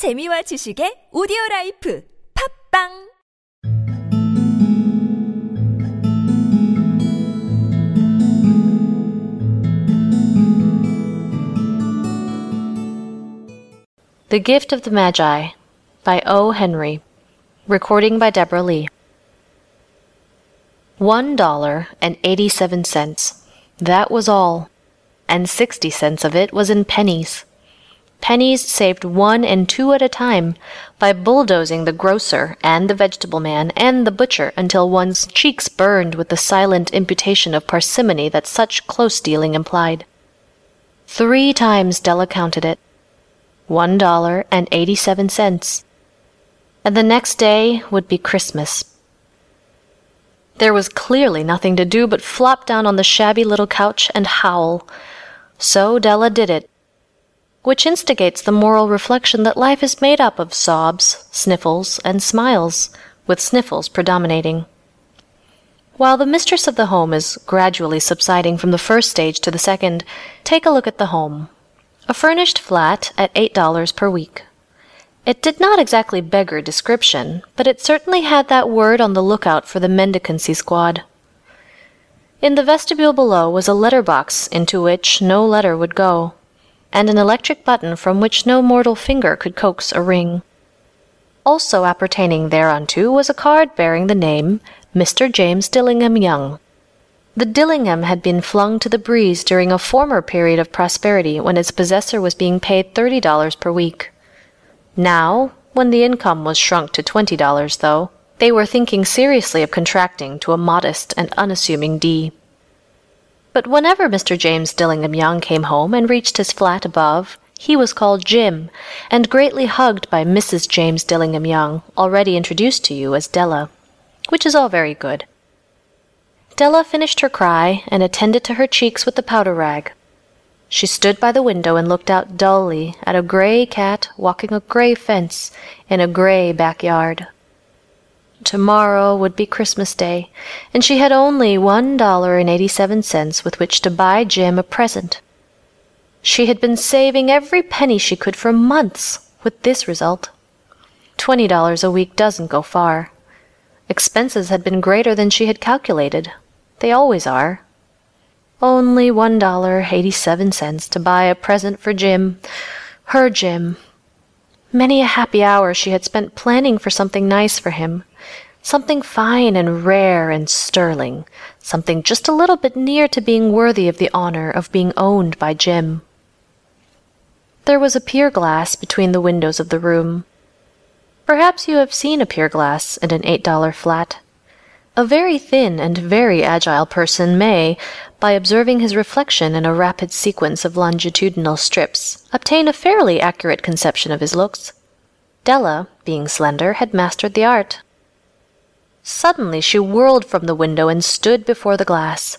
재미와 지식의 오디오 라이프 팝빵 The Gift of the Magi by O. Henry. Recording by Deborah Lee. One dollar and eighty seven cents. That was all. And sixty cents of it was in pennies. Pennies saved one and two at a time by bulldozing the grocer and the vegetable man and the butcher until one's cheeks burned with the silent imputation of parsimony that such close dealing implied. Three times Della counted it one dollar and eighty seven cents. And the next day would be Christmas. There was clearly nothing to do but flop down on the shabby little couch and howl. So Della did it. Which instigates the moral reflection that life is made up of sobs, sniffles, and smiles, with sniffles predominating. While the mistress of the home is gradually subsiding from the first stage to the second, take a look at the home. A furnished flat at eight dollars per week. It did not exactly beggar description, but it certainly had that word on the lookout for the mendicancy squad. In the vestibule below was a letter box into which no letter would go, and an electric button from which no mortal finger could coax a ring. Also appertaining thereunto was a card bearing the name Mr. James Dillingham Young. The Dillingham had been flung to the breeze during a former period of prosperity when its possessor was being paid thirty dollars per week. Now, when the income was shrunk to twenty dollars, though, they were thinking seriously of contracting to a modest and unassuming D. But whenever Mr. James Dillingham Young came home and reached his flat above, he was called Jim, and greatly hugged by Mrs. James Dillingham Young, already introduced to you as Della, which is all very good. Della finished her cry and attended to her cheeks with the powder rag. She stood by the window and looked out dully at a gray cat walking a gray fence in a gray backyard. Tomorrow would be Christmas Day, and she had only one dollar and eighty seven cents with which to buy Jim a present. She had been saving every penny she could for months, with this result. Twenty dollars a week doesn't go far. Expenses had been greater than she had calculated. They always are. Only one dollar eighty seven cents to buy a present for Jim, her Jim. Many a happy hour she had spent planning for something nice for him, something fine and rare and sterling, something just a little bit near to being worthy of the honor of being owned by Jim. There was a pier glass between the windows of the room. Perhaps you have seen a pier glass in an eight dollar flat. A very thin and very agile person may, by observing his reflection in a rapid sequence of longitudinal strips, obtain a fairly accurate conception of his looks. Della, being slender, had mastered the art. Suddenly she whirled from the window and stood before the glass.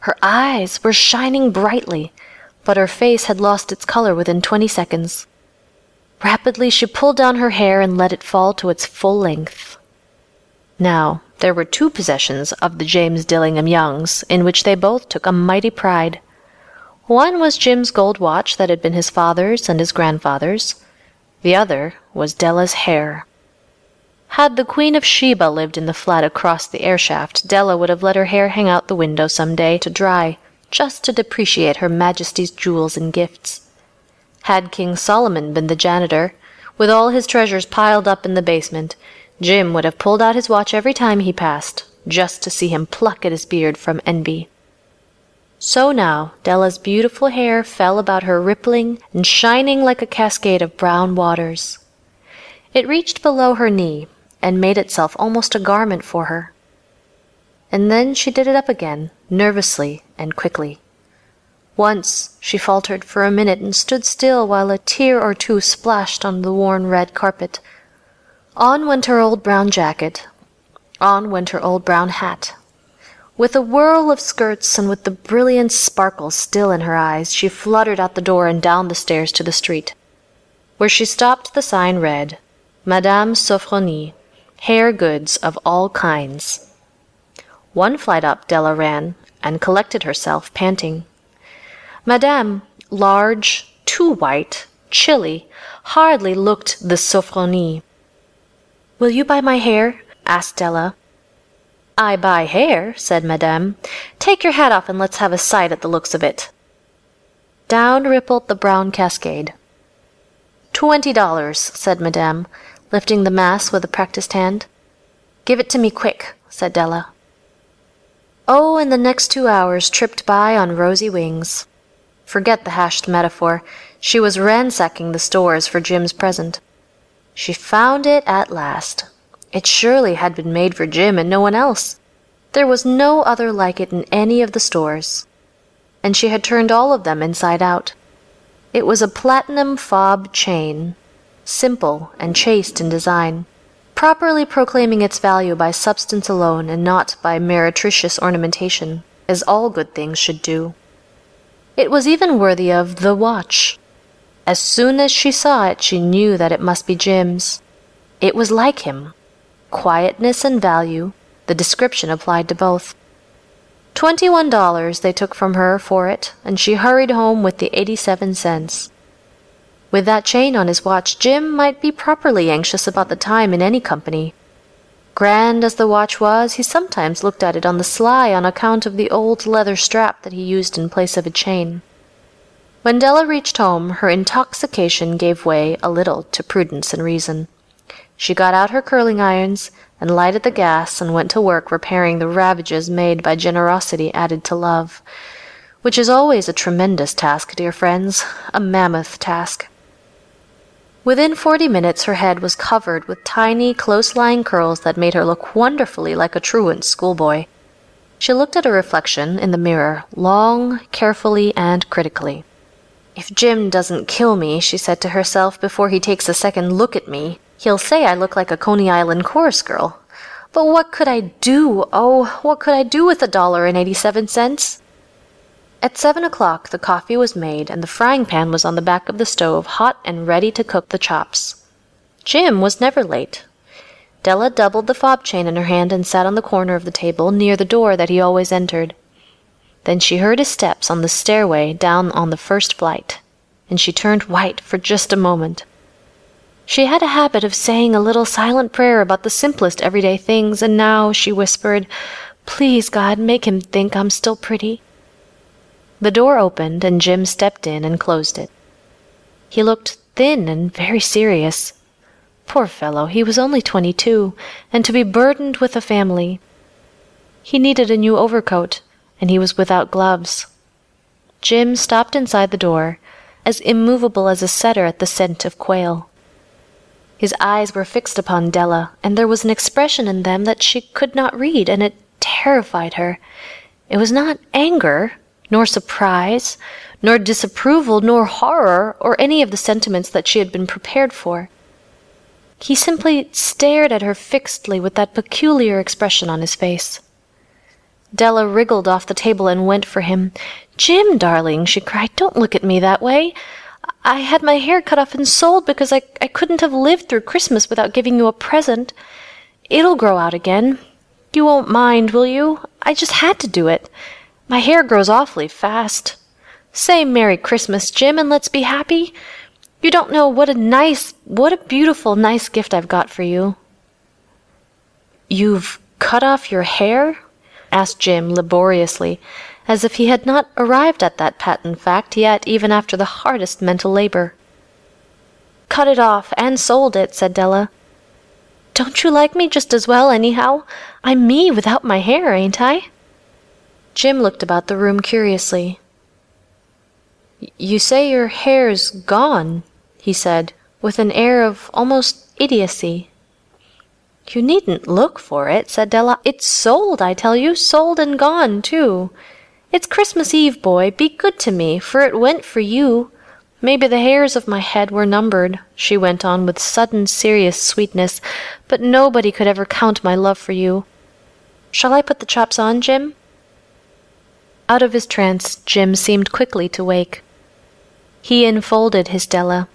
Her eyes were shining brightly, but her face had lost its color within twenty seconds. Rapidly she pulled down her hair and let it fall to its full length. Now, there were two possessions of the James Dillingham Youngs in which they both took a mighty pride. One was Jim's gold watch that had been his father's and his grandfather's. The other was Della's hair. Had the Queen of Sheba lived in the flat across the air shaft, Della would have let her hair hang out the window some day to dry, just to depreciate her Majesty's jewels and gifts. Had King Solomon been the janitor, with all his treasures piled up in the basement, Jim would have pulled out his watch every time he passed, just to see him pluck at his beard from envy. So now Della's beautiful hair fell about her rippling and shining like a cascade of brown waters. It reached below her knee and made itself almost a garment for her. And then she did it up again, nervously and quickly. Once she faltered for a minute and stood still while a tear or two splashed on the worn red carpet. On went her old brown jacket. On went her old brown hat. With a whirl of skirts and with the brilliant sparkle still in her eyes, she fluttered out the door and down the stairs to the street. Where she stopped, the sign read, Madame Sofronie, hair goods of all kinds. One flight up Della ran, and collected herself, panting. Madame, large, too white, chilly, hardly looked the Sofronie. Will you buy my hair? asked Della. I buy hair, said Madame. Take your hat off and let's have a sight at the looks of it. Down rippled the brown cascade. Twenty dollars, said Madame, lifting the mass with a practised hand. Give it to me quick, said Della. Oh, and the next two hours tripped by on rosy wings. Forget the hashed metaphor. She was ransacking the stores for Jim's present. She found it at last. It surely had been made for Jim and no one else. There was no other like it in any of the stores. And she had turned all of them inside out. It was a platinum fob chain, simple and chaste in design, properly proclaiming its value by substance alone and not by meretricious ornamentation, as all good things should do. It was even worthy of the watch. As soon as she saw it, she knew that it must be Jim's. It was like him, quietness and value, the description applied to both. Twenty-one dollars they took from her for it, and she hurried home with the eighty-seven cents. With that chain on his watch, Jim might be properly anxious about the time in any company. Grand as the watch was, he sometimes looked at it on the sly on account of the old leather strap that he used in place of a chain. When Della reached home, her intoxication gave way a little to prudence and reason. She got out her curling irons and lighted the gas and went to work repairing the ravages made by generosity added to love, which is always a tremendous task, dear friends, a mammoth task. Within forty minutes her head was covered with tiny, close-lying curls that made her look wonderfully like a truant schoolboy. She looked at her reflection in the mirror, long, carefully, and critically. If Jim doesn't kill me, she said to herself before he takes a second look at me, He'll say I look like a Coney Island chorus girl. But what could I do? Oh, what could I do with a dollar and eighty-seven cents? At seven o'clock the coffee was made and the frying pan was on the back of the stove, hot and ready to cook the chops. Jim was never late. Della doubled the fob chain in her hand and sat on the corner of the table near the door that he always entered. Then she heard his steps on the stairway down on the first flight, and she turned white for just a moment. She had a habit of saying a little silent prayer about the simplest everyday things, and now she whispered, Please, God, make him think I'm still pretty. The door opened, and Jim stepped in and closed it. He looked thin and very serious. Poor fellow, he was only twenty-two, and to be burdened with a family. He needed a new overcoat, and he was without gloves. Jim stopped inside the door, as immovable as a setter at the scent of quail. His eyes were fixed upon Della, and there was an expression in them that she could not read, and it terrified her. It was not anger, nor surprise, nor disapproval, nor horror, or any of the sentiments that she had been prepared for. He simply stared at her fixedly with that peculiar expression on his face. Della wriggled off the table and went for him. Jim, darling, she cried, don't look at me that way. I had my hair cut off and sold because I, I couldn't have lived through Christmas without giving you a present. It'll grow out again. You won't mind, will you? I just had to do it. My hair grows awfully fast. Say Merry Christmas, Jim, and let's be happy. You don't know what a nice, what a beautiful, nice gift I've got for you. You've cut off your hair? asked Jim laboriously, as if he had not arrived at that patent fact yet even after the hardest mental labor. Cut it off and sold it, said Della. Don't you like me just as well, anyhow? I'm me without my hair, ain't I? Jim looked about the room curiously. You say your hair's gone, he said, with an air of almost idiocy. You needn't look for it, said Della. It's sold, I tell you, sold and gone, too. It's Christmas Eve, boy. Be good to me, for it went for you. Maybe the hairs of my head were numbered, she went on with sudden serious sweetness, but nobody could ever count my love for you. Shall I put the chops on, Jim? Out of his trance, Jim seemed quickly to wake. He enfolded his Della.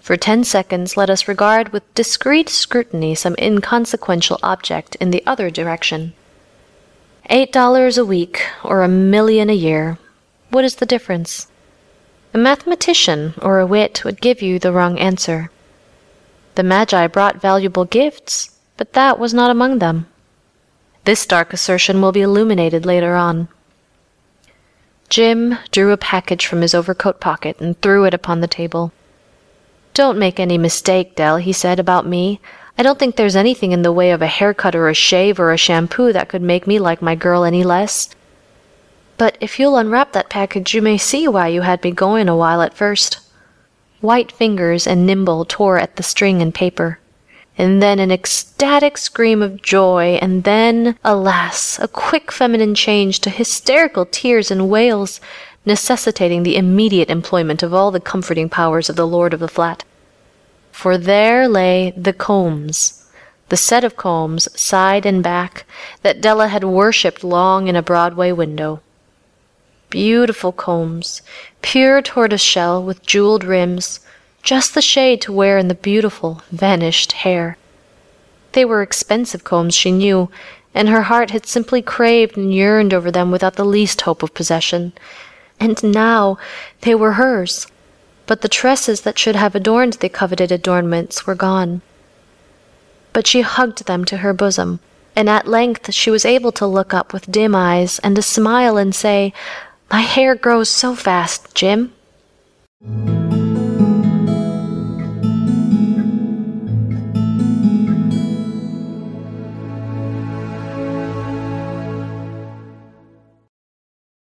For ten seconds, let us regard with discreet scrutiny some inconsequential object in the other direction. Eight dollars a week, or a million a year. What is the difference? A mathematician or a wit would give you the wrong answer. The Magi brought valuable gifts, but that was not among them. This dark assertion will be illuminated later on. Jim drew a package from his overcoat pocket and threw it upon the table. Don't make any mistake, Dell, he said, about me. I don't think there's anything in the way of a haircut or a shave or a shampoo that could make me like my girl any less. But if you'll unwrap that package, you may see why you had me going a while at first. White fingers and nimble tore at the string and paper. And then an ecstatic scream of joy, and then, alas, a quick feminine change to hysterical tears and wails, necessitating the immediate employment of all the comforting powers of the Lord of the Flat. For there lay the combs, the set of combs, side and back, that Della had worshipped long in a Broadway window. Beautiful combs, pure tortoise shell with jeweled rims, just the shade to wear in the beautiful, vanished hair. They were expensive combs, she knew, and her heart had simply craved and yearned over them without the least hope of possession. And now they were hers, but the tresses that should have adorned the coveted adornments were gone. But she hugged them to her bosom, and at length she was able to look up with dim eyes and a smile and say, My hair grows so fast, Jim.